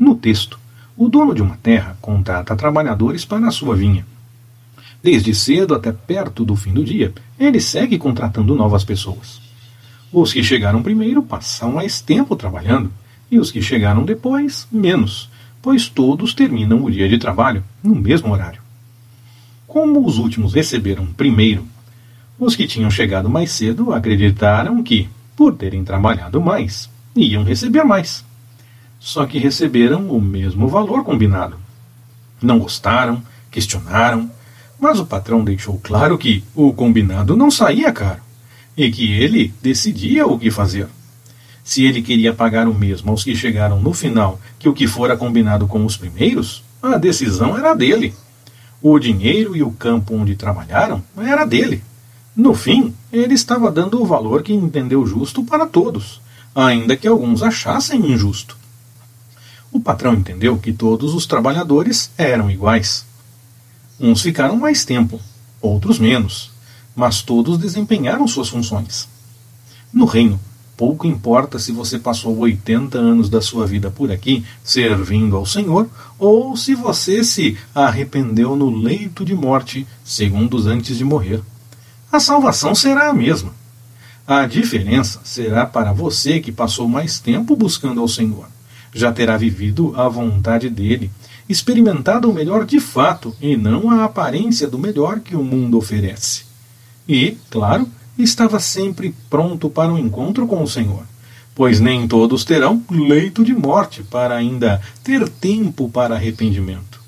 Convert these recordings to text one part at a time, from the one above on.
No texto, o dono de uma terra contrata trabalhadores para a sua vinha. Desde cedo até perto do fim do dia, ele segue contratando novas pessoas. Os que chegaram primeiro passam mais tempo trabalhando, e os que chegaram depois, menos, pois todos terminam o dia de trabalho no mesmo horário. Como os últimos receberam primeiro, os que tinham chegado mais cedo acreditaram que, por terem trabalhado mais, iam receber mais. Só que receberam o mesmo valor combinado. Não gostaram, questionaram, mas o patrão deixou claro que o combinado não saía caro e que ele decidia o que fazer. Se ele queria pagar o mesmo aos que chegaram no final que o que fora combinado com os primeiros, a decisão era dele. O dinheiro e o campo onde trabalharam era dele. No fim, ele estava dando o valor que entendeu justo para todos, ainda que alguns achassem injusto. O patrão entendeu que todos os trabalhadores eram iguais. Uns ficaram mais tempo, outros menos, mas todos desempenharam suas funções. No reino, pouco importa se você passou 80 anos da sua vida por aqui servindo ao Senhor ou se você se arrependeu no leito de morte segundos antes de morrer. A salvação será a mesma. A diferença será para você que passou mais tempo buscando ao Senhor. Já terá vivido a vontade dele, experimentado o melhor de fato e não a aparência do melhor que o mundo oferece. E, claro, estava sempre pronto para o encontro com o Senhor, pois nem todos terão leito de morte para ainda ter tempo para arrependimento.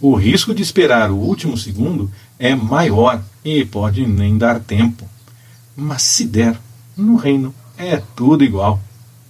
O risco de esperar o último segundo é maior e pode nem dar tempo. Mas se der, no reino é tudo igual.